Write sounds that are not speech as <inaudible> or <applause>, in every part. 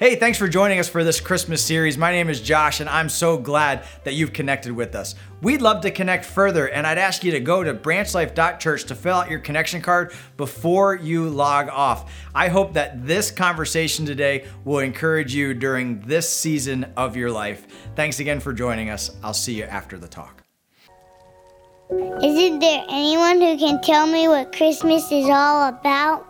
Hey, thanks for joining us for this Christmas series. My name is Josh, and I'm so glad that you've connected with us. We'd love to connect further, and I'd ask you to go to branchlife.church to fill out your connection card before you log off. I hope that this conversation today will encourage you during this season of your life. Thanks again for joining us. I'll see you after the talk. Isn't there anyone who can tell me what Christmas is all about?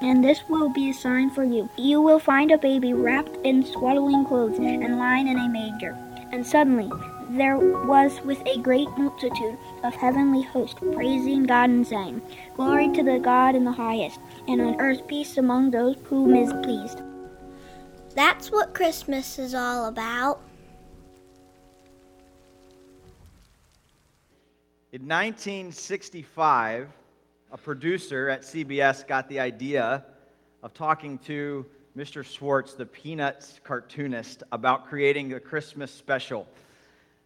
And this will be a sign for you. You will find a baby wrapped in swaddling clothes and lying in a manger. And suddenly there was with a great multitude of heavenly hosts praising God and saying, Glory to the God in the highest, and on earth peace among those whom is pleased. That's what Christmas is all about. In 1965, a producer at CBS got the idea of talking to Mr. Schulz, the Peanuts cartoonist, about creating a Christmas special.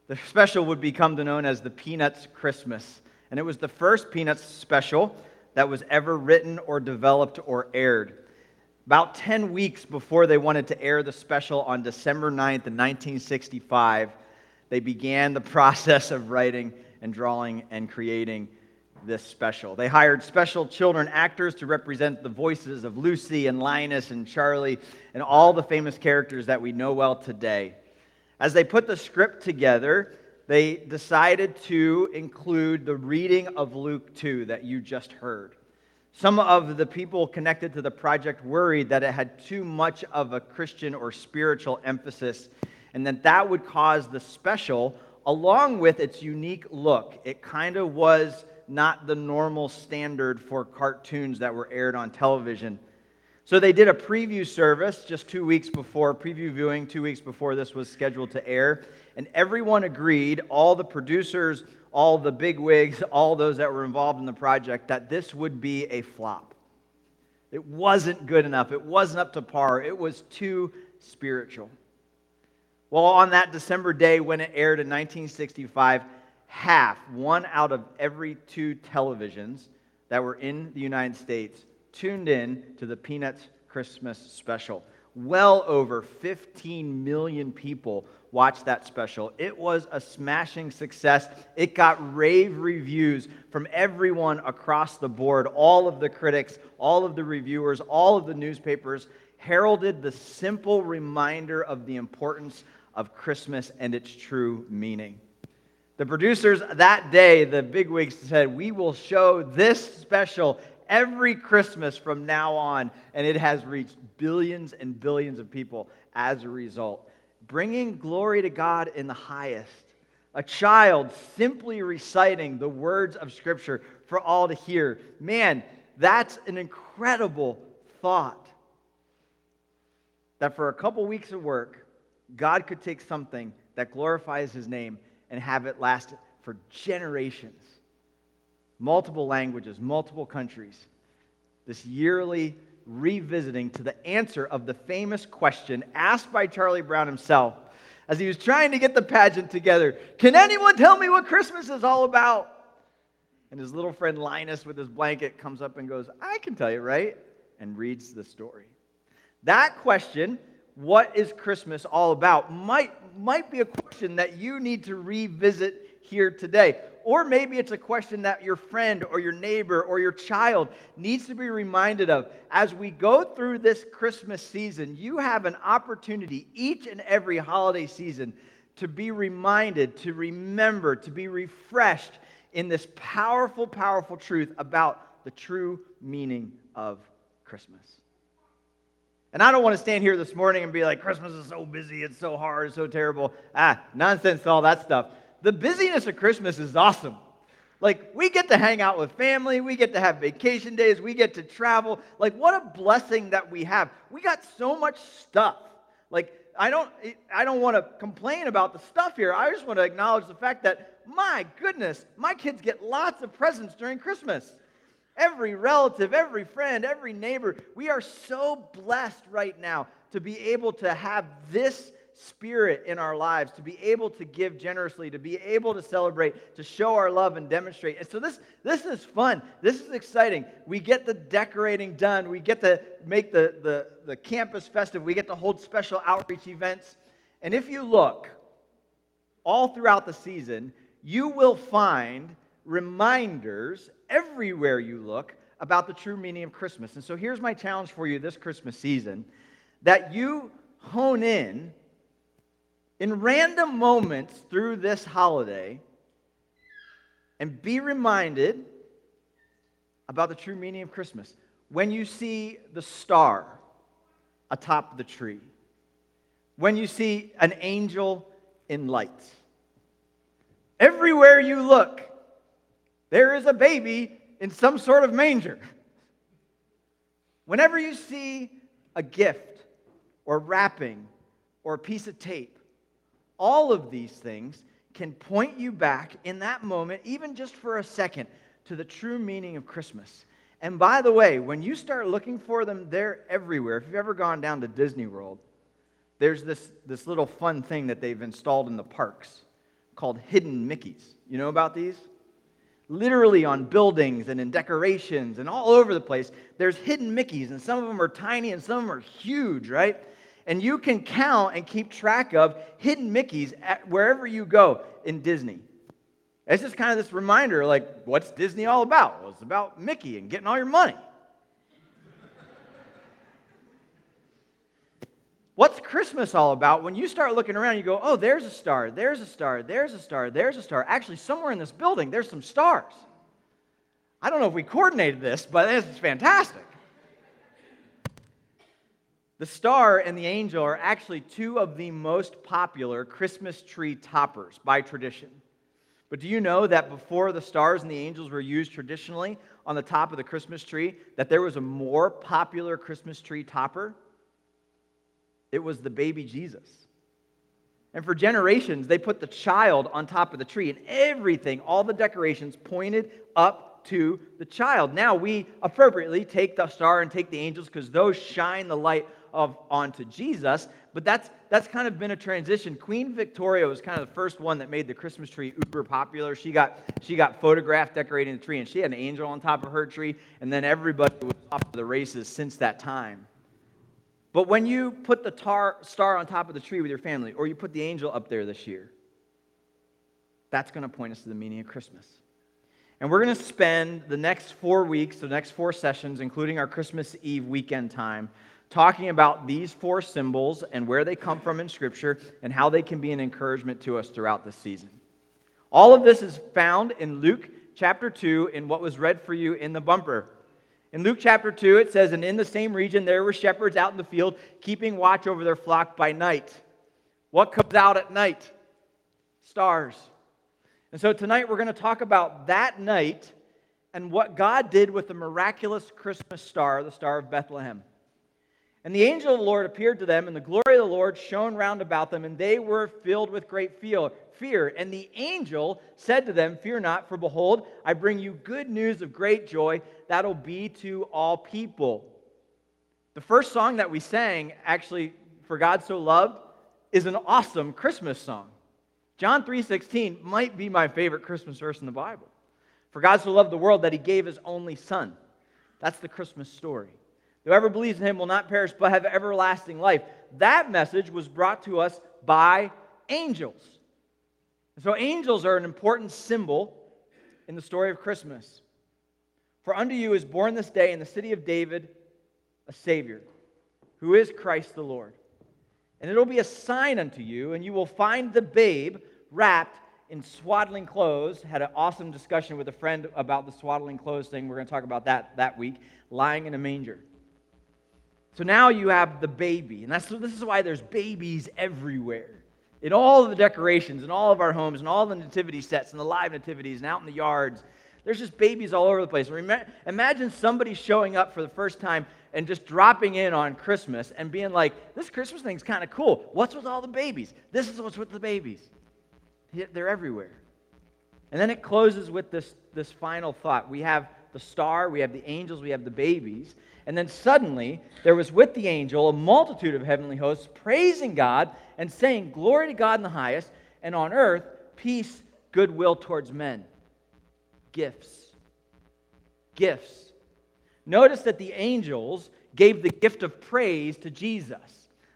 The special would become known as the Peanuts Christmas, and it was the first Peanuts special that was ever written or developed or aired. About 10 weeks before they wanted to air the special on December 9th, in 1965, they began the <laughs> process of writing and drawing and creating this special. They hired special children actors to represent the voices of Lucy and Linus and Charlie and all the famous characters that we know well today. As they put the script together, they decided to include the reading of Luke 2 that you just heard. Some of the people connected to the project worried that it had too much of a Christian or spiritual emphasis and that that would cause the special along with its unique look, it kind of was not the normal standard for cartoons that were aired on television. So they did a preview service just two weeks before, preview viewing two weeks before this was scheduled to air. And everyone agreed, all the producers, all the big wigs, <laughs> all those that were involved in the project, that this would be a flop. It wasn't good enough. It wasn't up to par. It was too spiritual. Well, on that December day when it aired in 1965, half, one out of every two televisions that were in the United States, tuned in to the Peanuts Christmas special. Well over 15 million people watched that special. It was a smashing success. It got rave reviews from everyone across the board. All of the critics, all of the reviewers, all of the newspapers heralded the simple reminder of the importance of Christmas and its true meaning. The producers that day, the bigwigs, said, We will show this special every Christmas from now on, and it has reached billions and billions of people as a result. Bringing glory to God in the highest. A child simply reciting the words of Scripture for all to hear. Man, that's an incredible thought. That for a couple weeks of work, God could take something that glorifies his name and have it last for generations. Multiple languages, multiple countries. This yearly revisiting to the answer of the famous question asked by Charlie Brown himself as he was trying to get the pageant together Can anyone tell me what Christmas is all about? And his little friend Linus, with his blanket, comes up and goes, I can tell you, right? And reads the story. That question what is Christmas all about might, might be a question that you need to revisit here today. Or maybe it's a question that your friend or your neighbor or your child needs to be reminded of. As we go through this Christmas season, you have an opportunity each and every holiday season to be reminded, to remember, to be refreshed in this powerful, powerful truth about the true meaning of Christmas. And I don't want to stand here this morning and be like, Christmas is so busy, it's so hard, it's so terrible. Ah, nonsense, all that stuff. The busyness of Christmas is awesome. Like, we get to hang out with family, we get to have vacation days, we get to travel. Like, what a blessing that we have. We got so much stuff. Like, I don't, I don't want to complain about the stuff here. I just want to acknowledge the fact that, my goodness, my kids get lots of presents during Christmas. Every relative, every friend, every neighbor, we are so blessed right now to be able to have this spirit in our lives, to be able to give generously, to be able to celebrate, to show our love and demonstrate. And so this, this is fun. This is exciting. We get the decorating done. We get to make the, the, the campus festive. We get to hold special outreach events. And if you look all throughout the season, you will find reminders everywhere you look about the true meaning of Christmas. And so here's my challenge for you this Christmas season that you hone in in random moments through this holiday and be reminded about the true meaning of Christmas. When you see the star atop the tree, when you see an angel in lights, everywhere you look, there is a baby in some sort of manger. Whenever you see a gift or wrapping or a piece of tape, all of these things can point you back in that moment, even just for a second, to the true meaning of Christmas. And by the way, when you start looking for them, they're everywhere. If you've ever gone down to Disney World, there's this, this little fun thing that they've installed in the parks called hidden Mickeys. You know about these? Literally on buildings and in decorations and all over the place, there's hidden Mickeys, and some of them are tiny and some of them are huge, right? And you can count and keep track of hidden Mickeys at wherever you go in Disney. It's just kind of this reminder like, what's Disney all about? Well, it's about Mickey and getting all your money. What's Christmas all about? When you start looking around, you go, oh, there's a star, there's a star, there's a star, there's a star. Actually, somewhere in this building, there's some stars. I don't know if we coordinated this, but it's fantastic. The star and the angel are actually two of the most popular Christmas tree toppers by tradition. But do you know that before the stars and the angels were used traditionally on the top of the Christmas tree, that there was a more popular Christmas tree topper? It was the baby Jesus. And for generations, they put the child on top of the tree, and everything, all the decorations pointed up to the child. Now we appropriately take the star and take the angels because those shine the light of onto Jesus, but that's that's kind of been a transition. Queen Victoria was kind of the first one that made the Christmas tree uber popular. She got she got photographed decorating the tree, and she had an angel on top of her tree, and then everybody was off to the races since that time. But when you put the tar, star on top of the tree with your family, or you put the angel up there this year, that's going to point us to the meaning of Christmas. And we're going to spend the next four weeks, the next four sessions, including our Christmas Eve weekend time, talking about these four symbols and where they come from in Scripture and how they can be an encouragement to us throughout this season. All of this is found in Luke chapter 2 in what was read for you in the bumper. In Luke chapter 2, it says, And in the same region there were shepherds out in the field, keeping watch over their flock by night. What comes out at night? Stars. And so tonight we're going to talk about that night and what God did with the miraculous Christmas star, the Star of Bethlehem. And the angel of the Lord appeared to them, and the glory of the Lord shone round about them, and they were filled with great fear. And the angel said to them, Fear not, for behold, I bring you good news of great joy that'll be to all people. The first song that we sang, actually, For God So Loved, is an awesome Christmas song. John 3:16 might be my favorite Christmas verse in the Bible. For God so loved the world that he gave his only son. That's the Christmas story. Whoever believes in him will not perish but have everlasting life. That message was brought to us by angels. So, angels are an important symbol in the story of Christmas. For unto you is born this day in the city of David a Savior, who is Christ the Lord. And it'll be a sign unto you, and you will find the babe wrapped in swaddling clothes. Had an awesome discussion with a friend about the swaddling clothes thing. We're going to talk about that that week. Lying in a manger. So now you have the baby. And that's, this is why there's babies everywhere. In all of the decorations, in all of our homes, and all the nativity sets, and the live nativities, and out in the yards. There's just babies all over the place. Imagine somebody showing up for the first time and just dropping in on Christmas and being like, this Christmas thing's kind of cool. What's with all the babies? This is what's with the babies. They're everywhere. And then it closes with this, this final thought. We have the star, we have the angels, we have the babies. And then suddenly, there was with the angel a multitude of heavenly hosts praising God and saying, Glory to God in the highest, and on earth, peace, goodwill towards men. Gifts. Gifts. Notice that the angels gave the gift of praise to Jesus.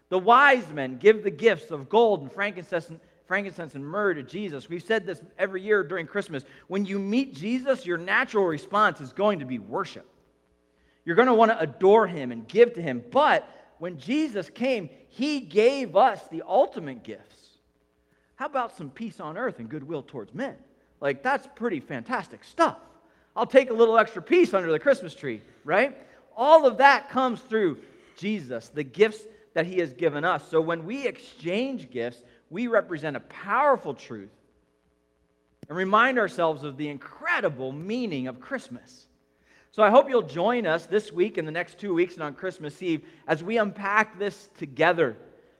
The wise men give the gifts of gold and frankincense, frankincense and myrrh to Jesus. We've said this every year during Christmas. When you meet Jesus, your natural response is going to be worship. You're going to want to adore him and give to him. But when Jesus came, he gave us the ultimate gifts. How about some peace on earth and goodwill towards men? Like, that's pretty fantastic stuff. I'll take a little extra peace under the Christmas tree, right? All of that comes through Jesus, the gifts that he has given us. So when we exchange gifts, we represent a powerful truth and remind ourselves of the incredible meaning of Christmas. So I hope you'll join us this week and the next two weeks and on Christmas Eve as we unpack this together.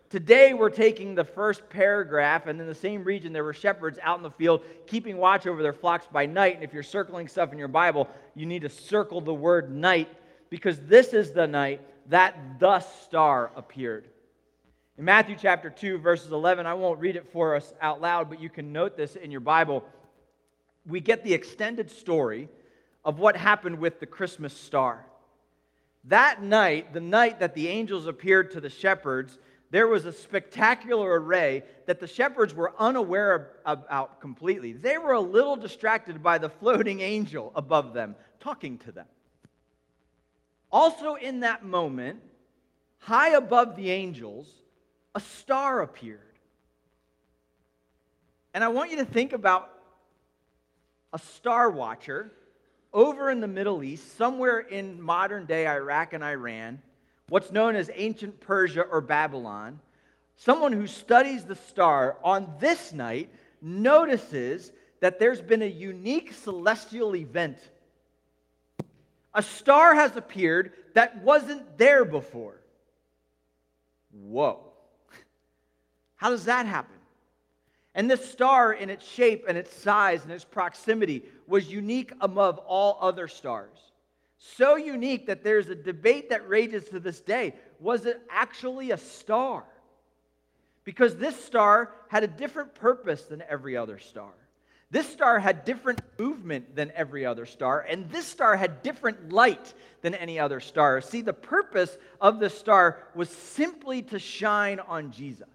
Today, we're taking the first paragraph, and in the same region, there were shepherds out in the field keeping watch over their flocks by night. And if you're circling stuff in your Bible, you need to circle the word night because this is the night that the star appeared. In Matthew chapter 2, verses 11, I won't read it for us out loud, but you can note this in your Bible. We get the extended story of what happened with the Christmas star. That night, the night that the angels appeared to the shepherds, there was a spectacular array that the shepherds were unaware about completely. They were a little distracted by the floating angel above them, talking to them. Also, in that moment, high above the angels, a star appeared. And I want you to think about a star watcher over in the Middle East, somewhere in modern day Iraq and Iran what's known as ancient Persia or Babylon, someone who studies the star on this night notices that there's been a unique celestial event. A star has appeared that wasn't there before. Whoa. <laughs> How does that happen? And this star, in its shape and its size and its proximity, was unique above all other stars. So unique that there's a debate that rages to this day. Was it actually a star? Because this star had a different purpose than every other star. This star had different movement than every other star, and this star had different light than any other star. See, the purpose of the star was simply to shine on Jesus.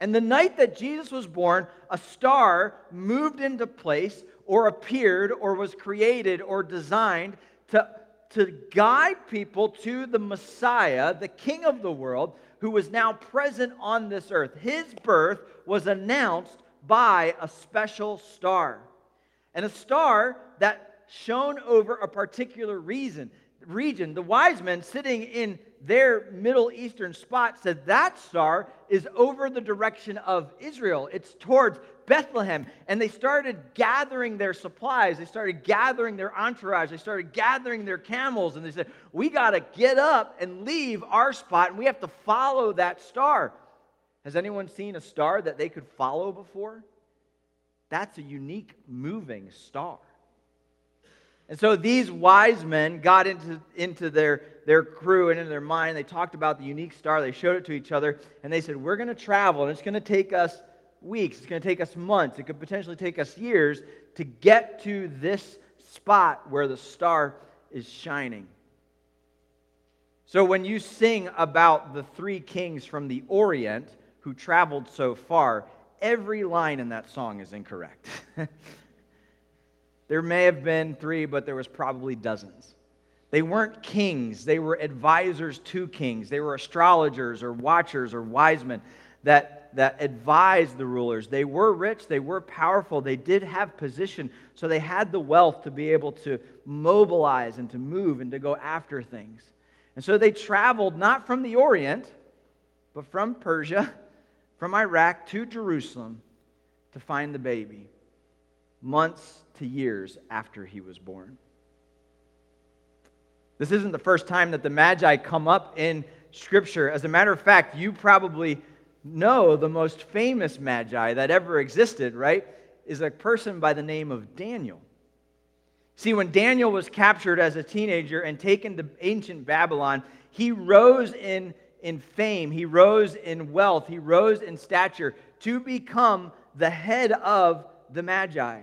And the night that Jesus was born, a star moved into place or appeared or was created or designed to, to guide people to the Messiah, the King of the world, who was now present on this earth. His birth was announced by a special star, and a star that shone over a particular reason region. The wise men sitting in their Middle Eastern spot said that star is over the direction of Israel. It's towards Bethlehem. And they started gathering their supplies. They started gathering their entourage. They started gathering their camels. And they said, We got to get up and leave our spot, and we have to follow that star. Has anyone seen a star that they could follow before? That's a unique moving star. And so these wise men got into, into their, their crew and into their mind. They talked about the unique star. They showed it to each other. And they said, We're going to travel, and it's going to take us weeks, it's going to take us months, it could potentially take us years to get to this spot where the star is shining. So when you sing about the three kings from the Orient who traveled so far, every line in that song is incorrect. <laughs> there may have been three, but there was probably dozens. They weren't kings, they were advisors to kings. They were astrologers or watchers or wise men that that advised the rulers. They were rich, they were powerful, they did have position, so they had the wealth to be able to mobilize and to move and to go after things. And so they traveled not from the Orient, but from Persia, from Iraq to Jerusalem to find the baby, months to years after he was born. This isn't the first time that the Magi come up in Scripture. As a matter of fact, you probably know the most famous Magi that ever existed, right? Is a person by the name of Daniel. See, when Daniel was captured as a teenager and taken to ancient Babylon, he rose in, in fame, he rose in wealth, he rose in stature to become the head of the Magi.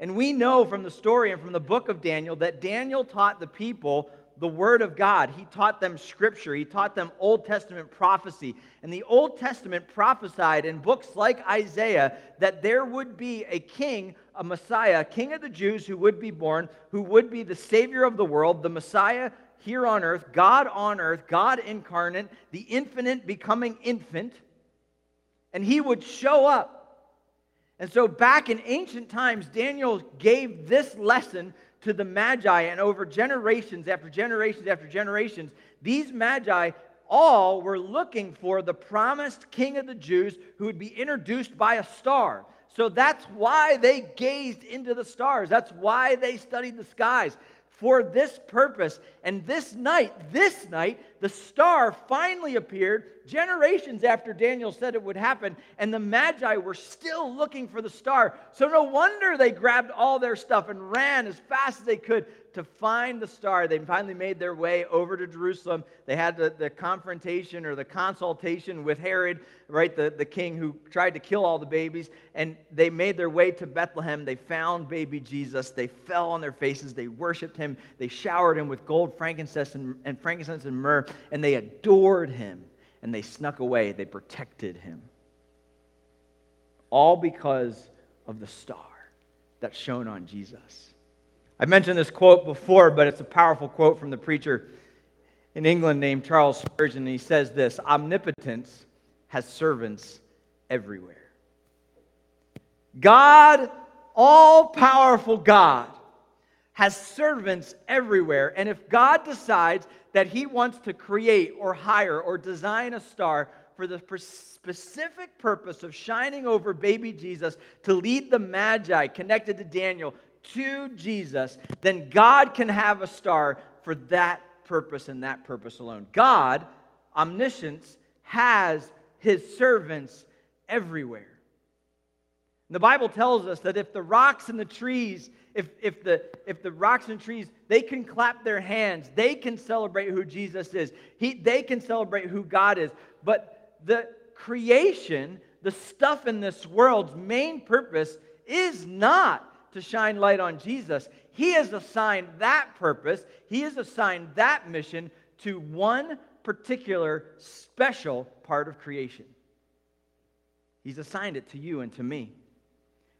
And we know from the story and from the book of Daniel that Daniel taught the people the Word of God. He taught them Scripture. He taught them Old Testament prophecy. And the Old Testament prophesied in books like Isaiah that there would be a king, a Messiah, king of the Jews who would be born, who would be the Savior of the world, the Messiah here on earth, God on earth, God incarnate, the infinite becoming infant. And he would show up. And so, back in ancient times, Daniel gave this lesson to the Magi, and over generations after generations after generations, these Magi all were looking for the promised king of the Jews who would be introduced by a star. So that's why they gazed into the stars. That's why they studied the skies for this purpose. And this night, this night, the star finally appeared generations after Daniel said it would happen, and the Magi were still looking for the star. So no wonder they grabbed all their stuff and ran as fast as they could to find the star. They finally made their way over to Jerusalem. They had the, the confrontation or the consultation with Herod, right, the, the king who tried to kill all the babies. And they made their way to Bethlehem. They found baby Jesus. They fell on their faces. They worshiped him. They showered him with gold, frankincense, and, and frankincense and myrrh. And they adored him. And they snuck away. They protected him. All because of the star that shone on Jesus. I mentioned this quote before, but it's a powerful quote from the preacher in England named Charles Spurgeon. He says this Omnipotence has servants everywhere. God, all powerful God, has servants everywhere. And if God decides that he wants to create or hire or design a star for the specific purpose of shining over baby Jesus to lead the Magi connected to Daniel to Jesus, then God can have a star for that purpose and that purpose alone. God, omniscience, has his servants everywhere. And the Bible tells us that if the rocks and the trees, if, if, the, if the rocks and trees, they can clap their hands, they can celebrate who Jesus is, he, they can celebrate who God is. But the creation, the stuff in this world's main purpose is not to shine light on Jesus. He has assigned that purpose, He has assigned that mission to one particular special part of creation. He's assigned it to you and to me.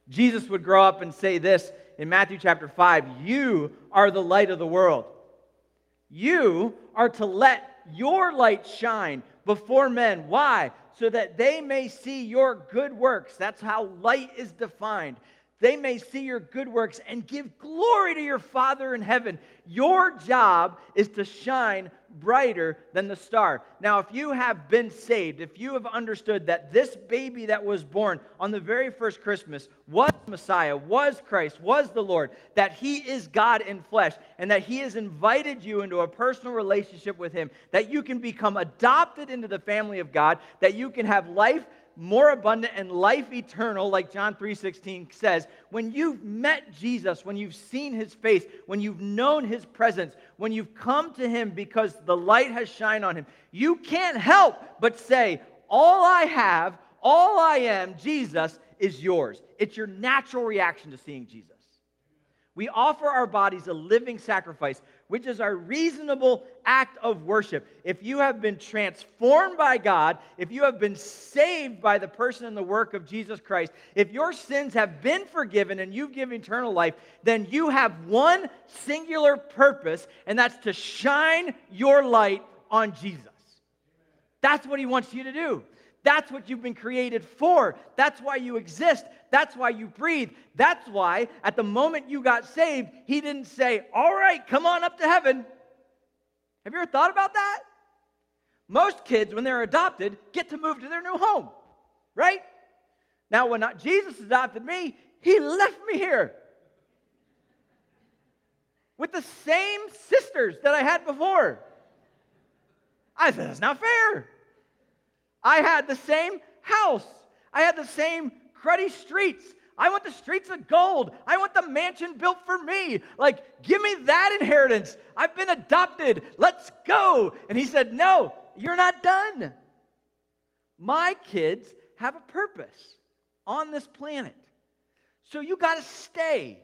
Jesus would grow up and say this in Matthew chapter 5 You are the light of the world. You are to let your light shine before men. Why? So that they may see your good works. That's how light is defined they may see your good works and give glory to your Father in heaven. Your job is to shine brighter than the star. Now, if you have been saved, if you have understood that this baby that was born on the very first Christmas was Messiah, was Christ, was the Lord, that he is God in flesh, and that he has invited you into a personal relationship with him, that you can become adopted into the family of God, that you can have life more abundant and life eternal like John 3:16 says when you've met Jesus when you've seen his face when you've known his presence when you've come to him because the light has shined on him you can't help but say all I have all I am Jesus is yours. It's your natural reaction to seeing Jesus. We offer our bodies a living sacrifice which is our reasonable act of worship. If you have been transformed by God, if you have been saved by the person and the work of Jesus Christ, if your sins have been forgiven and you've given eternal life, then you have one singular purpose, and that's to shine your light on Jesus. That's what he wants you to do. That's what you've been created for. That's why you exist. That's why you breathe. That's why at the moment you got saved, he didn't say, All right, come on up to heaven. Have you ever thought about that? Most kids, when they're adopted, get to move to their new home, right? Now, when not Jesus adopted me, he left me here. with the same sisters that I had before. I said, that's not fair. I had the same house. I had the same cruddy streets. I want the streets of gold. I want the mansion built for me. Like, give me that inheritance. I've been adopted. Let's go. And he said, No, you're not done. My kids have a purpose on this planet. So you got to stay.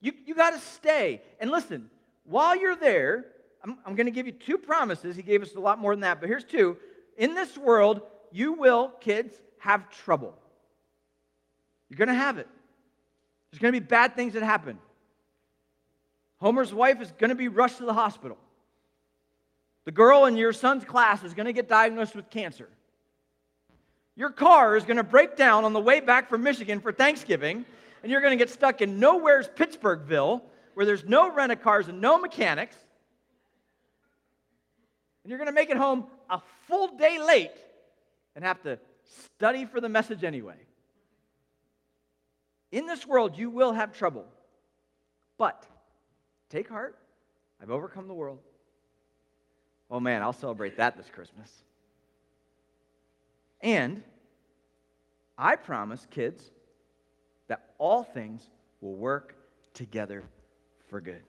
You, you got to stay. And listen, while you're there, I'm, I'm going to give you two promises. He gave us a lot more than that, but here's two. In this world, you will, kids, have trouble. You're going to have it. There's going to be bad things that happen. Homer's wife is going to be rushed to the hospital. The girl in your son's class is going to get diagnosed with cancer. Your car is going to break down on the way back from Michigan for Thanksgiving, and you're going to get stuck in nowhere's Pittsburghville, where there's no rent a cars and no mechanics. And you're going to make it home a full day late and have to study for the message anyway. In this world, you will have trouble. But take heart. I've overcome the world. Oh man, I'll celebrate that this Christmas. And I promise, kids, that all things will work together for good.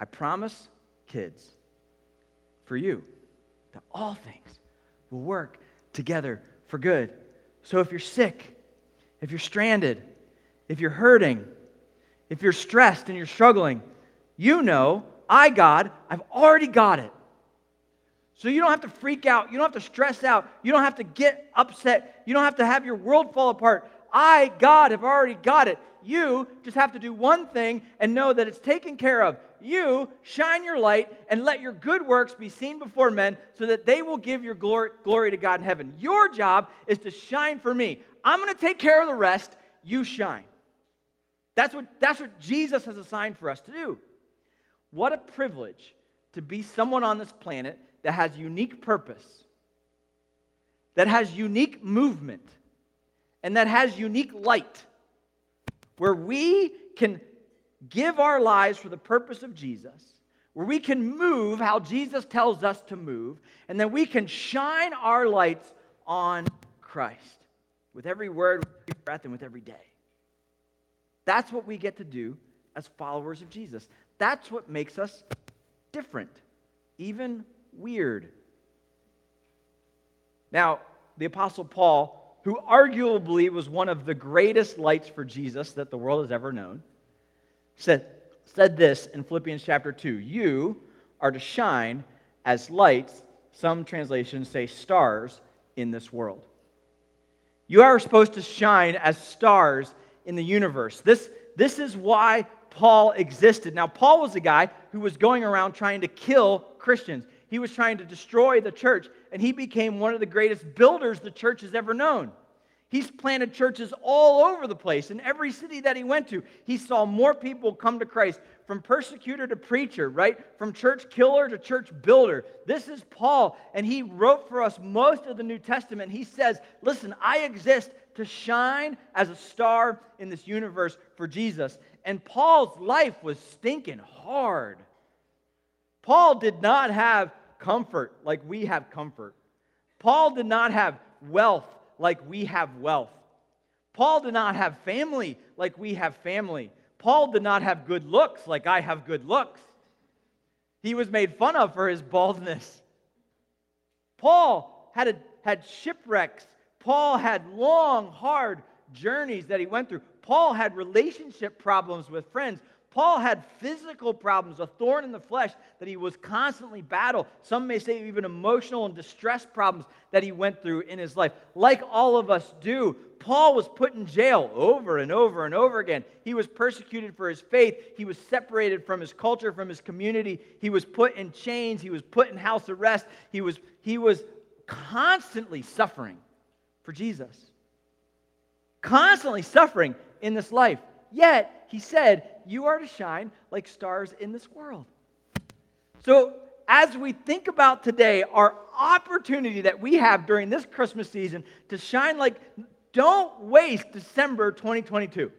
I promise, kids, for you, that all things will work together for good. So if you're sick, if you're stranded, if you're hurting, if you're stressed and you're struggling, you know, I, God, I've already got it. So you don't have to freak out. You don't have to stress out. You don't have to get upset. You don't have to have your world fall apart. I, God, have already got it. You just have to do one thing and know that it's taken care of. You shine your light and let your good works be seen before men so that they will give your glory, glory to God in heaven. Your job is to shine for me. I'm going to take care of the rest. You shine. That's what, that's what Jesus has assigned for us to do. What a privilege to be someone on this planet that has unique purpose, that has unique movement, and that has unique light where we can give our lives for the purpose of Jesus, where we can move how Jesus tells us to move, and then we can shine our lights on Christ with every word, with every breath, and with every day. That's what we get to do as followers of Jesus. That's what makes us different, even weird. Now, the Apostle Paul who arguably was one of the greatest lights for Jesus that the world has ever known, said, said this in Philippians chapter 2 You are to shine as lights, some translations say stars, in this world. You are supposed to shine as stars in the universe. This, this is why Paul existed. Now, Paul was a guy who was going around trying to kill Christians. He was trying to destroy the church, and he became one of the greatest builders the church has ever known. He's planted churches all over the place. In every city that he went to, he saw more people come to Christ from persecutor to preacher, right? From church killer to church builder. This is Paul, and he wrote for us most of the New Testament. He says, Listen, I exist to shine as a star in this universe for Jesus. And Paul's life was stinking hard. Paul did not have comfort like we have comfort. Paul did not have wealth like we have wealth. Paul did not have family like we have family. Paul did not have good looks like I have good looks. He was made fun of for his baldness. Paul had, a, had shipwrecks. Paul had long, hard journeys that he went through. Paul had relationship problems with friends. Paul had physical problems, a thorn in the flesh that he was constantly battle. Some may say even emotional and distress problems that he went through in his life. Like all of us do, Paul was put in jail over and over and over again. He was persecuted for his faith. He was separated from his culture, from his community. He was put in chains. He was put in house arrest. He was, he was constantly suffering for Jesus. Constantly suffering in this life. Yet, he said, You are to shine like stars in this world. So, as we think about today, our opportunity that we have during this Christmas season to shine like, don't waste December 2022,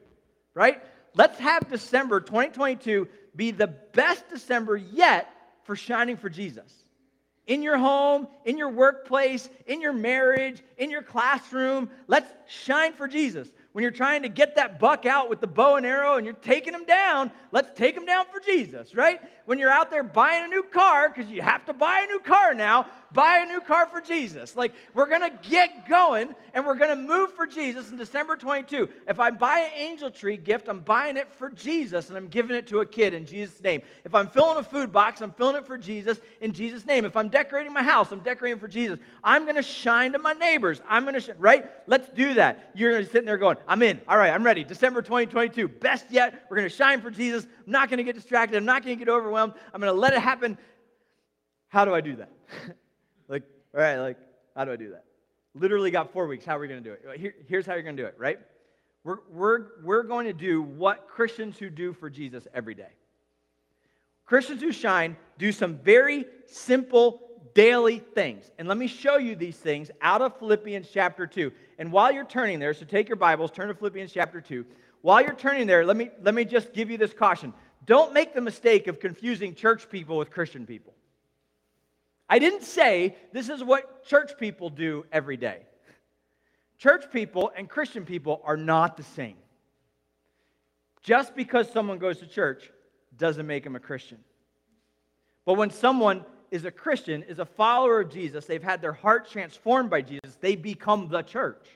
right? Let's have December 2022 be the best December yet for shining for Jesus. In your home, in your workplace, in your marriage, in your classroom, let's shine for Jesus. When you're trying to get that buck out with the bow and arrow and you're taking him down, let's take him down for Jesus, right? When you're out there buying a new car, because you have to buy a new car now, buy a new car for Jesus. Like, we're going to get going and we're going to move for Jesus in December 22. If I buy an angel tree gift, I'm buying it for Jesus and I'm giving it to a kid in Jesus' name. If I'm filling a food box, I'm filling it for Jesus in Jesus' name. If I'm decorating my house, I'm decorating for Jesus. I'm going to shine to my neighbors. I'm going to, sh- right? Let's do that. You're going to sitting there going, I'm in. All right, I'm ready. December 2022. Best yet. We're going to shine for Jesus. I'm not going to get distracted. I'm not going to get overwhelmed. I'm going to let it happen. How do I do that? <laughs> like, all right, like, how do I do that? Literally got four weeks. How are we going to do it? Here, here's how you're going to do it, right? We're, we're, we're going to do what Christians who do for Jesus every day. Christians who shine do some very simple daily things. And let me show you these things out of Philippians chapter 2. And while you're turning there, so take your Bibles, turn to Philippians chapter 2. While you're turning there, let me, let me just give you this caution. Don't make the mistake of confusing church people with Christian people. I didn't say this is what church people do every day. Church people and Christian people are not the same. Just because someone goes to church doesn't make them a Christian. But when someone is a Christian, is a follower of Jesus, they've had their heart transformed by Jesus, they become the church.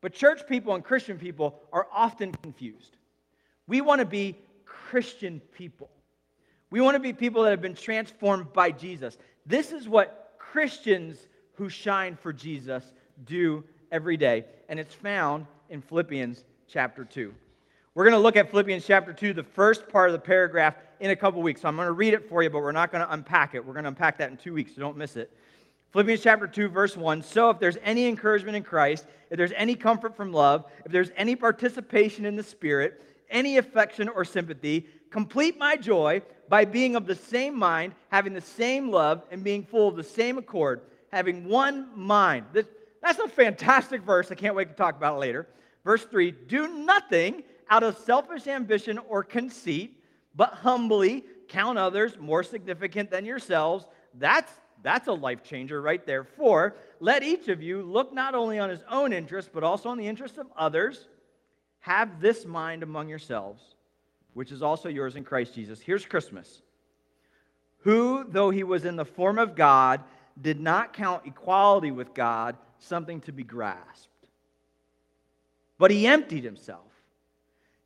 But church people and Christian people are often confused. We want to be Christian people. We want to be people that have been transformed by Jesus. This is what Christians who shine for Jesus do every day, and it's found in Philippians chapter 2. We're going to look at Philippians chapter 2, the first part of the paragraph, in a couple weeks. So I'm going to read it for you, but we're not going to unpack it. We're going to unpack that in two weeks, so don't miss it. Philippians chapter 2, verse 1. So if there's any encouragement in Christ, if there's any comfort from love, if there's any participation in the Spirit, any affection or sympathy, complete my joy by being of the same mind, having the same love, and being full of the same accord, having one mind. This, that's a fantastic verse. I can't wait to talk about it later. Verse 3 Do nothing out of selfish ambition or conceit, but humbly count others more significant than yourselves. That's, that's a life changer right there. For let each of you look not only on his own interests, but also on the interests of others. Have this mind among yourselves, which is also yours in Christ Jesus. Here's Christmas. Who, though he was in the form of God, did not count equality with God something to be grasped, but he emptied himself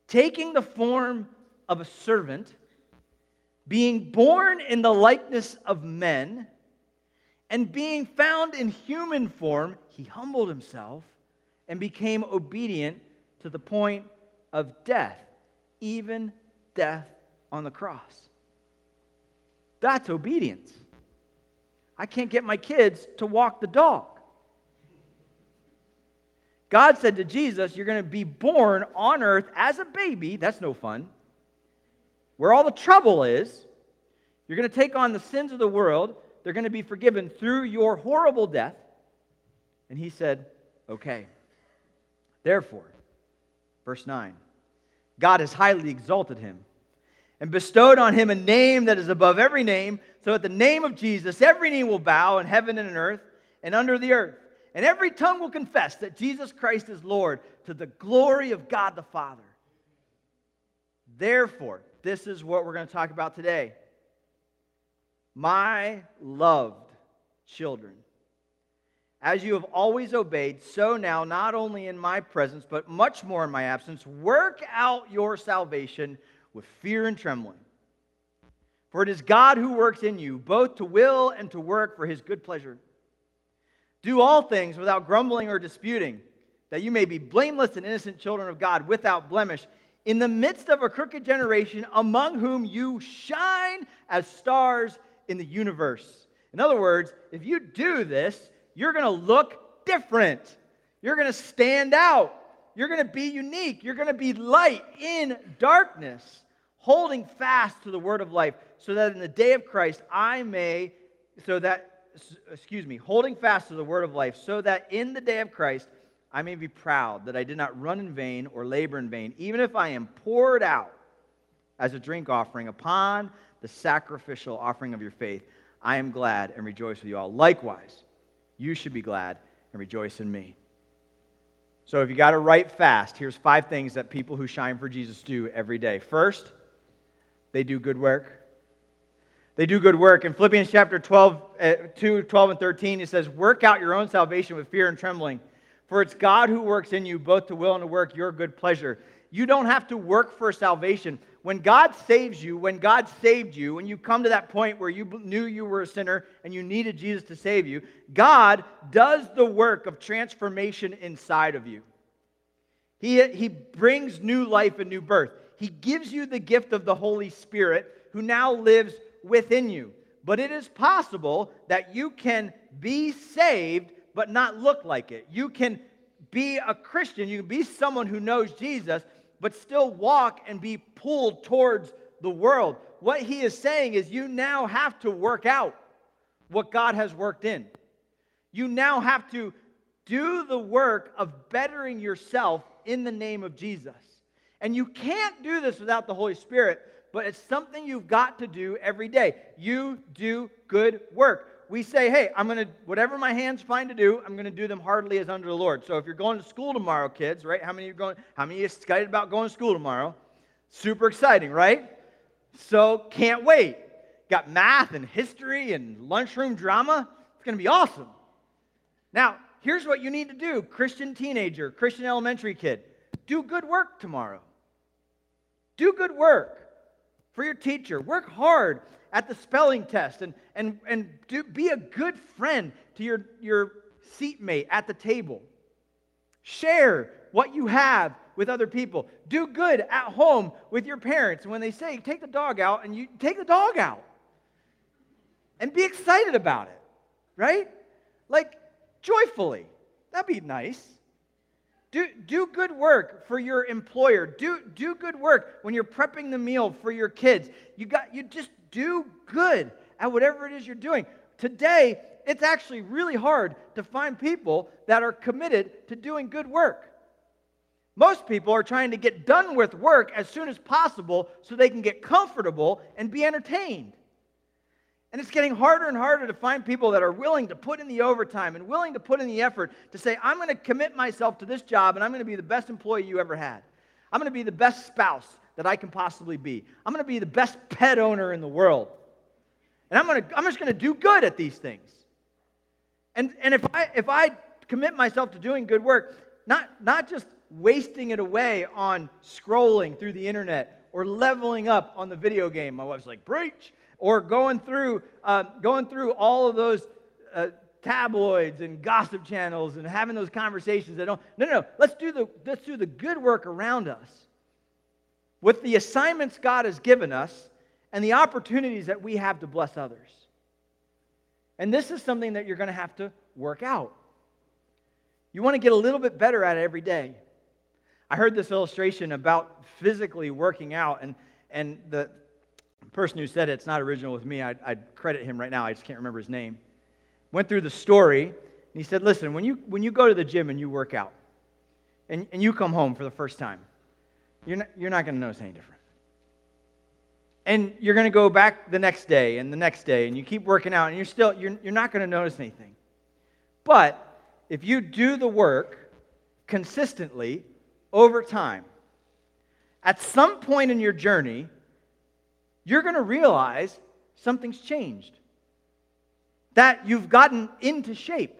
taking the form of a servant, being born in the likeness of men, and being found in human form, he humbled himself and became obedient to the point of death, even death on the cross. That's obedience. I can't get my kids to walk the dog. God said to Jesus, You're going to be born on earth as a baby. That's no fun. Where all the trouble is, you're going to take on the sins of the world. They're going to be forgiven through your horrible death. And he said, Okay. Therefore, verse 9 God has highly exalted him and bestowed on him a name that is above every name, so at the name of Jesus, every knee will bow in heaven and in earth and under the earth and every tongue will confess that Jesus Christ is Lord to the glory of God the Father. Therefore, this is what we're going to talk about today. My loved children, as you have always obeyed, so now, not only in my presence, but much more in my absence, work out your salvation with fear and trembling. For it is God who works in you, both to will and to work for his good pleasure. Do all things without grumbling or disputing, that you may be blameless and innocent children of God without blemish, in the midst of a crooked generation, among whom you shine as stars in the universe. In other words, if you do this, you're going to look different. You're going to stand out. You're going to be unique. You're going to be light in darkness, holding fast to the word of life, so that in the day of Christ I may, so that excuse me, holding fast to the word of life, so that in the day of Christ I may be proud that I did not run in vain or labor in vain, even if I am poured out as a drink offering upon the sacrificial offering of your faith. I am glad and rejoice with you all. Likewise, you should be glad and rejoice in me. So, if you got to write fast, here's five things that people who shine for Jesus do every day. First, they do good work. They do good work. In Philippians chapter 12, uh, 2, 12 and 13, it says, Work out your own salvation with fear and trembling, for it's God who works in you both to will and to work your good pleasure. You don't have to work for salvation. When God saves you, when God saved you, when you come to that point where you knew you were a sinner and you needed Jesus to save you, God does the work of transformation inside of you. He, he brings new life and new birth. He gives you the gift of the Holy Spirit who now lives within you. But it is possible that you can be saved but not look like it. You can be a Christian, you can be someone who knows Jesus, but still walk and be pulled towards the world. What he is saying is you now have to work out what God has worked in. You now have to do the work of bettering yourself in the name of Jesus. And you can't do this without the Holy Spirit, but it's something you've got to do every day. You do good work. We say, hey, I'm going to, whatever my hands find to do, I'm going to do them heartily as under the Lord. So if you're going to school tomorrow, kids, right? How many are going, how many are excited about going to school tomorrow? Super exciting, right? So can't wait. Got math and history and lunchroom drama. It's going to be awesome. Now, here's what you need to do Christian teenager, Christian elementary kid. Do good work tomorrow. Do good work for your teacher. Work hard at the spelling test and, and, and do, be a good friend to your, your seatmate at the table. Share what you have with other people. Do good at home with your parents. When they say, take the dog out, and you take the dog out. And be excited about it, right? Like, joyfully. That'd be nice. Do, do good work for your employer. Do, do good work when you're prepping the meal for your kids. You, got, you just do good at whatever it is you're doing. Today, it's actually really hard to find people that are committed to doing good work. Most people are trying to get done with work as soon as possible so they can get comfortable and be entertained. And it's getting harder and harder to find people that are willing to put in the overtime and willing to put in the effort to say, I'm going to commit myself to this job and I'm going to be the best employee you ever had. I'm going to be the best spouse that I can possibly be. I'm going to be the best pet owner in the world. And I'm, going to, I'm just going to do good at these things. And, and if, I, if I commit myself to doing good work, not, not just wasting it away on scrolling through the internet or leveling up on the video game, my wife's like, preach or going through, uh, going through all of those uh, tabloids and gossip channels and having those conversations that don't. No, no, no. Let's do the, let's do the good work around us with the assignments God has given us and the opportunities that we have to bless others. And this is something that you're going to have to work out. You want to get a little bit better at it every day. I heard this illustration about physically working out, and, and the, person who said it, it's not original with me. I'd, I'd credit him right now. I just can't remember his name. Went through the story, and he said, Listen, when you, when you go to the gym and you work out, and, and you come home for the first time, you're not, you're not going to notice any different. And you're going to go back the next day and the next day, and you keep working out, and you're still, you're, you're not going to notice anything. But if you do the work consistently over time, at some point in your journey, you're going to realize something's changed. That you've gotten into shape.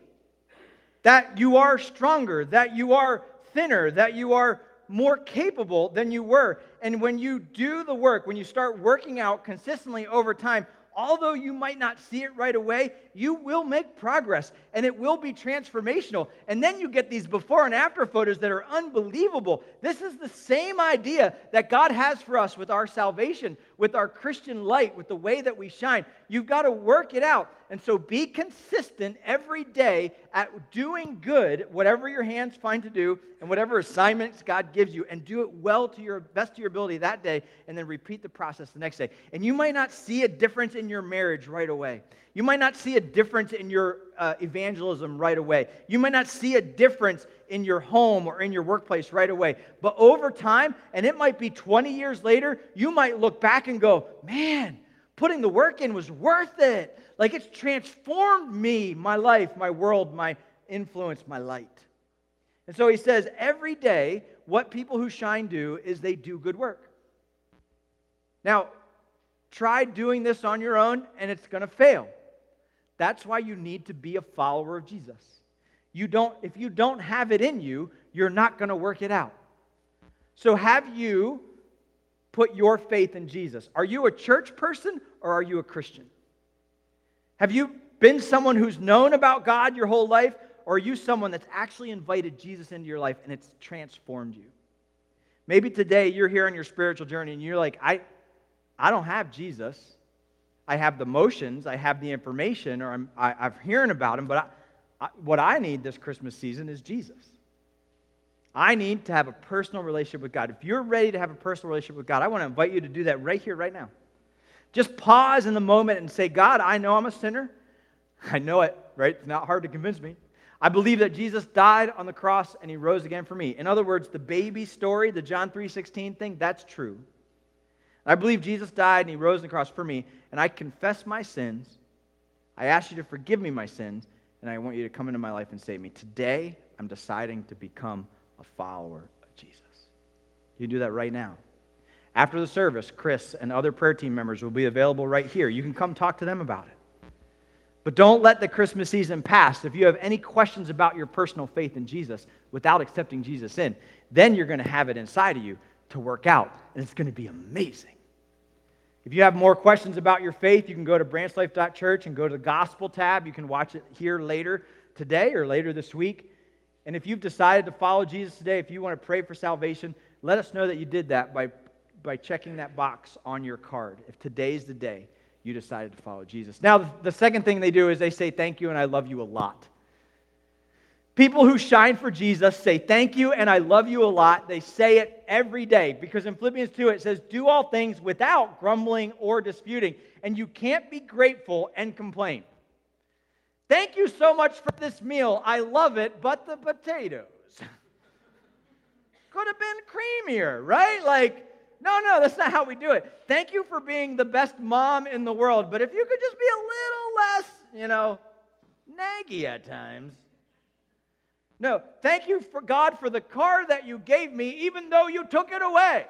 That you are stronger. That you are thinner. That you are more capable than you were. And when you do the work, when you start working out consistently over time, although you might not see it right away, you will make progress and it will be transformational. And then you get these before and after photos that are unbelievable. This is the same idea that God has for us with our salvation, with our Christian light, with the way that we shine. You've got to work it out. And so be consistent every day at doing good, whatever your hands find to do, and whatever assignments God gives you, and do it well to your best of your ability that day, and then repeat the process the next day. And you might not see a difference in your marriage right away. You might not see a difference in your uh, evangelism right away. You might not see a difference in your home or in your workplace right away. But over time, and it might be 20 years later, you might look back and go, man, putting the work in was worth it. Like it's transformed me, my life, my world, my influence, my light. And so he says, every day, what people who shine do is they do good work. Now, try doing this on your own, and it's going to fail. That's why you need to be a follower of Jesus. You don't, if you don't have it in you, you're not going to work it out. So, have you put your faith in Jesus? Are you a church person or are you a Christian? Have you been someone who's known about God your whole life, or are you someone that's actually invited Jesus into your life and it's transformed you? Maybe today you're here on your spiritual journey and you're like, I, I don't have Jesus. I have the motions, I have the information, or I'm, I, am hearing about him, but I, I, what I need this Christmas season is Jesus. I need to have a personal relationship with God. If you're ready to have a personal relationship with God, I want to invite you to do that right here, right now. Just pause in the moment and say, God, I know I'm a sinner. I know it, right? It's not hard to convince me. I believe that Jesus died on the cross and he rose again for me. In other words, the baby story, the John 3:16 thing, that's true. I believe Jesus died and he rose on the cross for me, and I confess my sins. I ask you to forgive me my sins, and I want you to come into my life and save me. Today, I'm deciding to become a follower of Jesus. You can do that right now. After the service, Chris and other prayer team members will be available right here. You can come talk to them about it. But don't let the Christmas season pass. If you have any questions about your personal faith in Jesus without accepting Jesus in, then you're going to have it inside of you to work out, and it's going to be amazing. If you have more questions about your faith, you can go to branchlife.church and go to the gospel tab. You can watch it here later today or later this week. And if you've decided to follow Jesus today, if you want to pray for salvation, let us know that you did that by, by checking that box on your card. If today's the day you decided to follow Jesus. Now, the second thing they do is they say, Thank you and I love you a lot. People who shine for Jesus say, Thank you and I love you a lot. They say it every day because in Philippians 2 it says, Do all things without grumbling or disputing. And you can't be grateful and complain. Thank you so much for this meal. I love it, but the potatoes <laughs> could have been creamier, right? Like, no, no, that's not how we do it. Thank you for being the best mom in the world, but if you could just be a little less, you know, naggy at times. No, thank you for God for the car that you gave me, even though you took it away.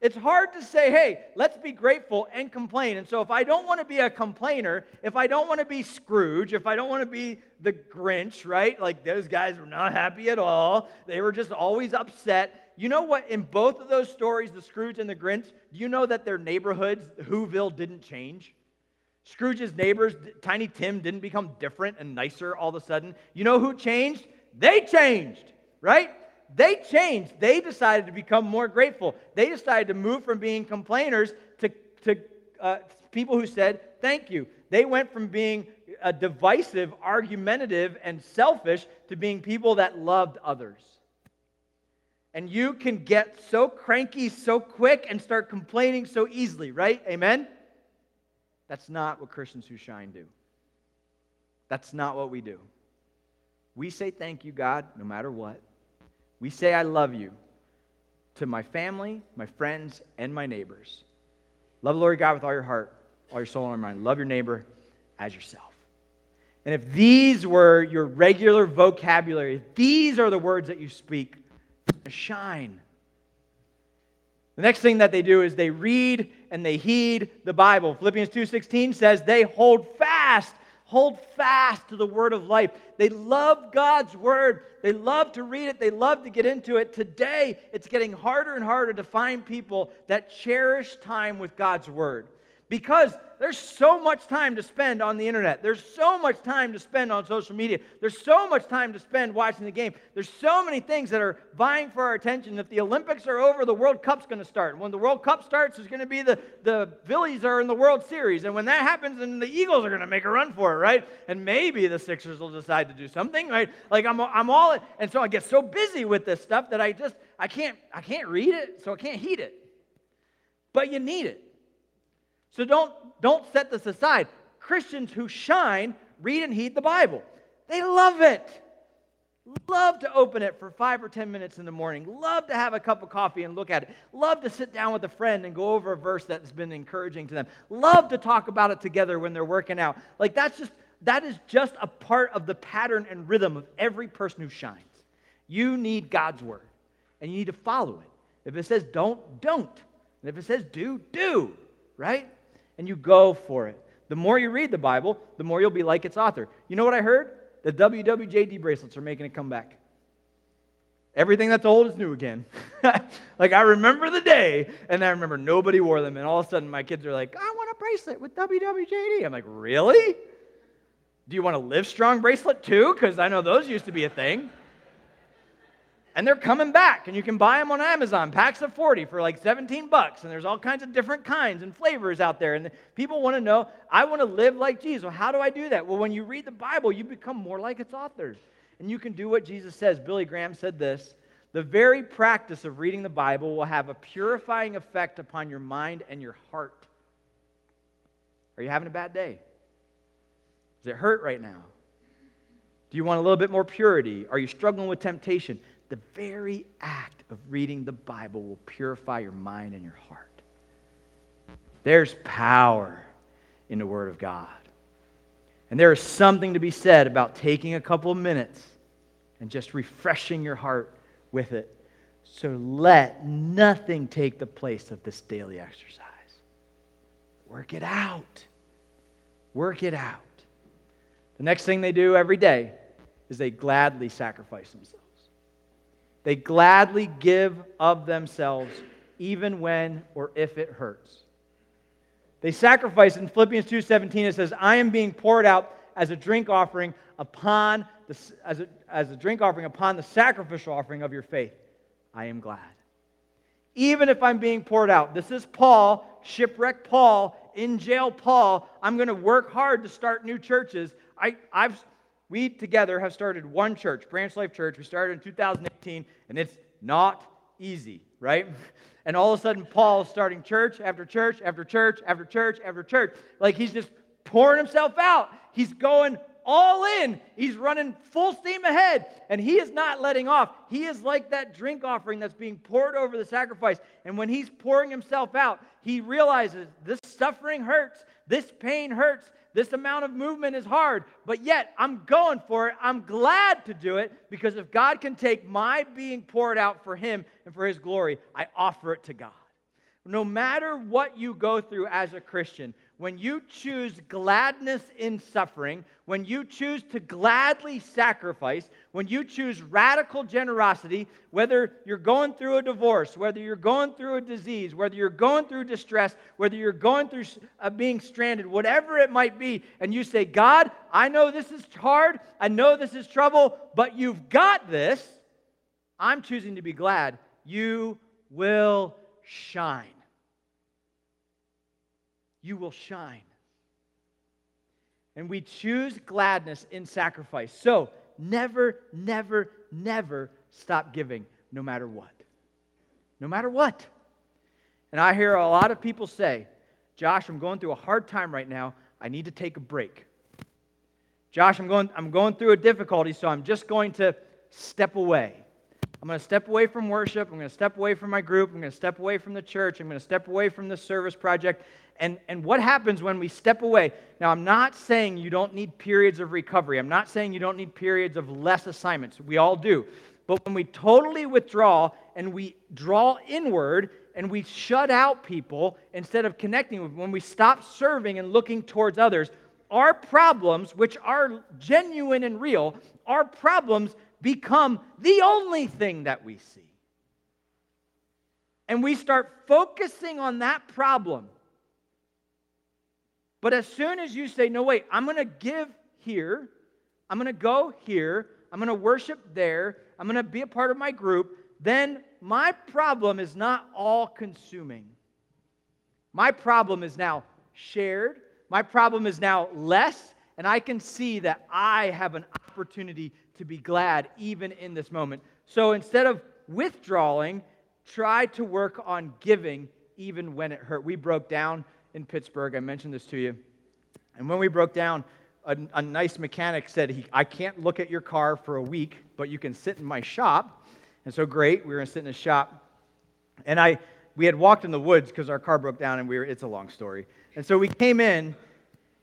It's hard to say, hey, let's be grateful and complain. And so, if I don't want to be a complainer, if I don't want to be Scrooge, if I don't want to be the Grinch, right? Like those guys were not happy at all, they were just always upset. You know what? In both of those stories, the Scrooge and the Grinch, you know that their neighborhoods, Whoville, didn't change? Scrooge's neighbors, Tiny Tim, didn't become different and nicer all of a sudden. You know who changed? They changed, right? They changed. They decided to become more grateful. They decided to move from being complainers to, to uh, people who said, Thank you. They went from being a divisive, argumentative, and selfish to being people that loved others. And you can get so cranky so quick and start complaining so easily, right? Amen? That's not what Christians who shine do. That's not what we do. We say thank you, God, no matter what. We say I love you to my family, my friends, and my neighbors. Love the Lord God with all your heart, all your soul, and your mind. Love your neighbor as yourself. And if these were your regular vocabulary, if these are the words that you speak, shine. The next thing that they do is they read and they heed the Bible. Philippians 2:16 says they hold fast, hold fast to the word of life. They love God's word. They love to read it. They love to get into it. Today, it's getting harder and harder to find people that cherish time with God's word. Because there's so much time to spend on the internet. There's so much time to spend on social media. There's so much time to spend watching the game. There's so many things that are vying for our attention. If the Olympics are over, the World Cup's going to start. When the World Cup starts, there's going to be the, the Phillies are in the World Series. And when that happens, then the Eagles are going to make a run for it, right? And maybe the Sixers will decide to do something, right? Like I'm, I'm all, and so I get so busy with this stuff that I just, I can't, I can't read it, so I can't heed it. But you need it. So don't, don't set this aside. Christians who shine read and heed the Bible. They love it. Love to open it for five or 10 minutes in the morning. Love to have a cup of coffee and look at it. Love to sit down with a friend and go over a verse that's been encouraging to them. Love to talk about it together when they're working out. Like that's just, that is just a part of the pattern and rhythm of every person who shines. You need God's word and you need to follow it. If it says don't, don't. And if it says do, do, right? And you go for it. The more you read the Bible, the more you'll be like its author. You know what I heard? The WWJD bracelets are making a comeback. Everything that's old is new again. <laughs> like I remember the day, and I remember nobody wore them, and all of a sudden my kids are like, I want a bracelet with WWJD. I'm like, really? Do you want a Live Strong bracelet too? Because I know those used to be a thing and they're coming back and you can buy them on amazon. Packs of 40 for like 17 bucks and there's all kinds of different kinds and flavors out there and people want to know i want to live like jesus. Well how do i do that? Well when you read the bible you become more like its authors and you can do what jesus says. Billy graham said this the very practice of reading the bible will have a purifying effect upon your mind and your heart. Are you having a bad day? Does it hurt right now? Do you want a little bit more purity? Are you struggling with temptation the very act of reading the Bible will purify your mind and your heart. There's power in the Word of God. And there is something to be said about taking a couple of minutes and just refreshing your heart with it. So let nothing take the place of this daily exercise. Work it out. Work it out. The next thing they do every day is they gladly sacrifice themselves. They gladly give of themselves, even when or if it hurts. They sacrifice in Philippians 2:17 it says, "I am being poured out as a drink offering upon the, as, a, as a drink offering upon the sacrificial offering of your faith. I am glad." Even if I'm being poured out. This is Paul, shipwrecked Paul, in jail Paul. I'm going to work hard to start new churches. I, I've we together have started one church, Branch Life Church. We started in 2018, and it's not easy, right? And all of a sudden, Paul's starting church after church after church after church after church. Like he's just pouring himself out. He's going all in. He's running full steam ahead, and he is not letting off. He is like that drink offering that's being poured over the sacrifice. And when he's pouring himself out, he realizes this suffering hurts, this pain hurts, this amount of movement is hard, but yet I'm going for it. I'm glad to do it because if God can take my being poured out for Him and for His glory, I offer it to God. No matter what you go through as a Christian, when you choose gladness in suffering, when you choose to gladly sacrifice, when you choose radical generosity, whether you're going through a divorce, whether you're going through a disease, whether you're going through distress, whether you're going through uh, being stranded, whatever it might be, and you say, God, I know this is hard, I know this is trouble, but you've got this, I'm choosing to be glad. You will shine you will shine. And we choose gladness in sacrifice. So never, never, never stop giving, no matter what. No matter what. And I hear a lot of people say, Josh, I'm going through a hard time right now. I need to take a break. Josh, I'm going, I'm going through a difficulty, so I'm just going to step away. I'm going to step away from worship. I'm going to step away from my group. I'm going to step away from the church. I'm going to step away from the service project. And, and what happens when we step away? Now, I'm not saying you don't need periods of recovery. I'm not saying you don't need periods of less assignments. We all do. But when we totally withdraw and we draw inward and we shut out people instead of connecting with, when we stop serving and looking towards others, our problems, which are genuine and real, our problems become the only thing that we see. And we start focusing on that problem But as soon as you say, no, wait, I'm going to give here, I'm going to go here, I'm going to worship there, I'm going to be a part of my group, then my problem is not all consuming. My problem is now shared. My problem is now less, and I can see that I have an opportunity to be glad even in this moment. So instead of withdrawing, try to work on giving even when it hurt. We broke down in Pittsburgh. I mentioned this to you. And when we broke down, a, a nice mechanic said, he, I can't look at your car for a week, but you can sit in my shop. And so, great, we were going to sit in his shop. And I, we had walked in the woods because our car broke down, and we were, it's a long story. And so we came in,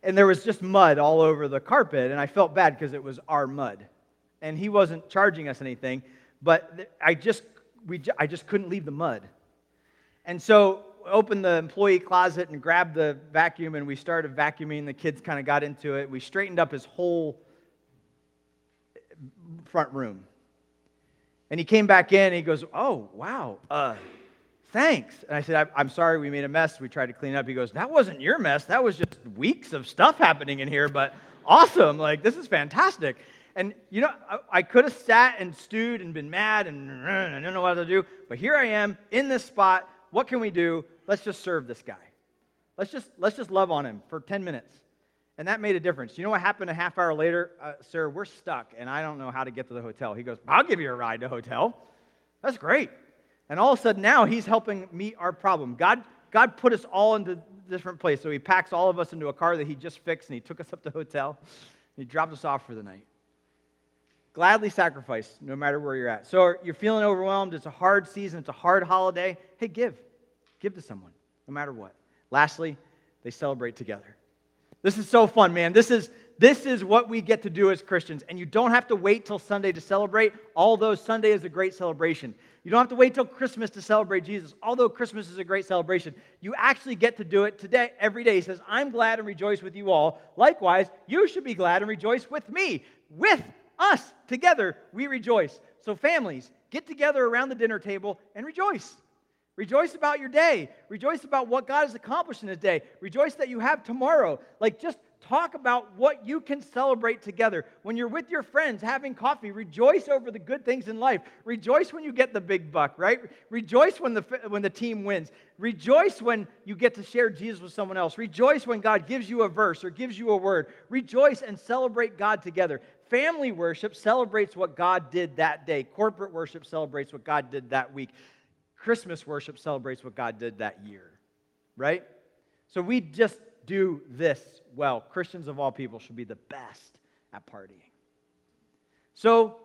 and there was just mud all over the carpet, and I felt bad because it was our mud. And he wasn't charging us anything, but I just, we, I just couldn't leave the mud. And so opened the employee closet and grabbed the vacuum, and we started vacuuming. The kids kind of got into it. We straightened up his whole front room. And he came back in and he goes, Oh, wow, uh, thanks. And I said, I'm sorry we made a mess. We tried to clean up. He goes, That wasn't your mess. That was just weeks of stuff happening in here, but awesome. Like, this is fantastic. And, you know, I, I could have sat and stewed and been mad and I don't know what to do, but here I am in this spot. What can we do? Let's just serve this guy. Let's just, let's just love on him for 10 minutes. And that made a difference. You know what happened a half hour later? Uh, sir, we're stuck, and I don't know how to get to the hotel. He goes, I'll give you a ride to hotel. That's great. And all of a sudden now he's helping meet our problem. God, God put us all into different place. So he packs all of us into a car that he just fixed, and he took us up to the hotel. he dropped us off for the night. Gladly sacrifice, no matter where you're at. So you're feeling overwhelmed. It's a hard season. It's a hard holiday. Hey, give. Give to someone, no matter what. Lastly, they celebrate together. This is so fun, man. This is this is what we get to do as Christians. And you don't have to wait till Sunday to celebrate, although Sunday is a great celebration. You don't have to wait till Christmas to celebrate Jesus, although Christmas is a great celebration. You actually get to do it today, every day. He says, I'm glad and rejoice with you all. Likewise, you should be glad and rejoice with me. With us together, we rejoice. So, families, get together around the dinner table and rejoice. Rejoice about your day. Rejoice about what God has accomplished in His day. Rejoice that you have tomorrow. Like, just talk about what you can celebrate together. When you're with your friends having coffee, rejoice over the good things in life. Rejoice when you get the big buck, right? Rejoice when the, when the team wins. Rejoice when you get to share Jesus with someone else. Rejoice when God gives you a verse or gives you a word. Rejoice and celebrate God together. Family worship celebrates what God did that day. Corporate worship celebrates what God did that week. Christmas worship celebrates what God did that year, right? So we just do this well. Christians of all people should be the best at partying. So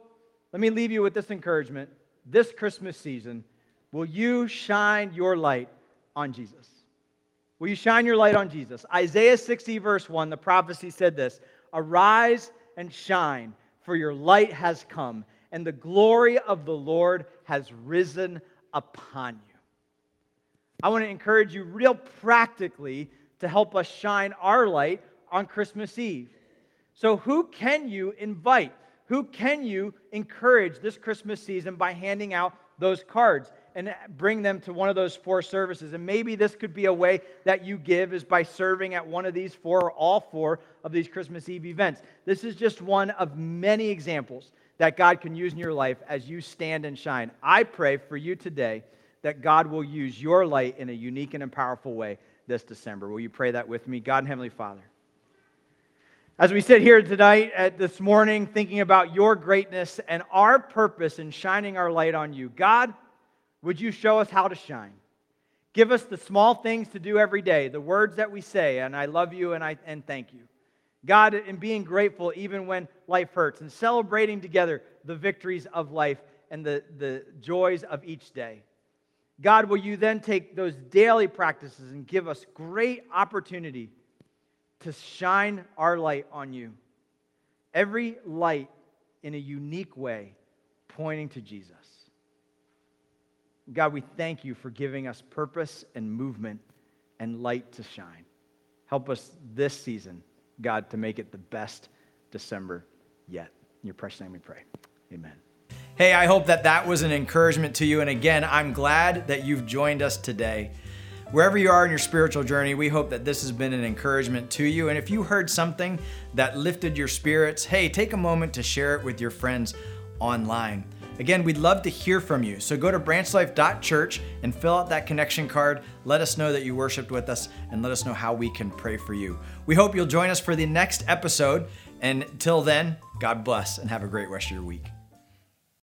let me leave you with this encouragement. This Christmas season, will you shine your light on Jesus? Will you shine your light on Jesus? Isaiah 60, verse 1, the prophecy said this Arise and shine, for your light has come, and the glory of the Lord has risen upon you. I want to encourage you, real practically, to help us shine our light on Christmas Eve. So, who can you invite? Who can you encourage this Christmas season by handing out those cards and bring them to one of those four services? And maybe this could be a way that you give is by serving at one of these four or all four of these Christmas Eve events. This is just one of many examples that God can use in your life as you stand and shine. I pray for you today that God will use your light in a unique and powerful way this December. Will you pray that with me? God and Heavenly Father. As we sit here tonight, at this morning, thinking about your greatness and our purpose in shining our light on you, God, would you show us how to shine? Give us the small things to do every day, the words that we say, and I love you and I and thank you. God, and being grateful even when life hurts, and celebrating together the victories of life and the, the joys of each day. God, will you then take those daily practices and give us great opportunity to shine our light on you? Every light in a unique way, pointing to Jesus. God, we thank you for giving us purpose and movement and light to shine. Help us this season God to make it the best December yet. In your precious name we pray. Amen. Hey, I hope that that was an encouragement to you. And again, I'm glad that you've joined us today. Wherever you are in your spiritual journey, we hope that this has been an encouragement to you. And if you heard something that lifted your spirits, hey, take a moment to share it with your friends online. Again, we'd love to hear from you. So go to branchlife.church and fill out that connection card. Let us know that you worshiped with us and let us know how we can pray for you. We hope you'll join us for the next episode. And until then, God bless and have a great rest of your week.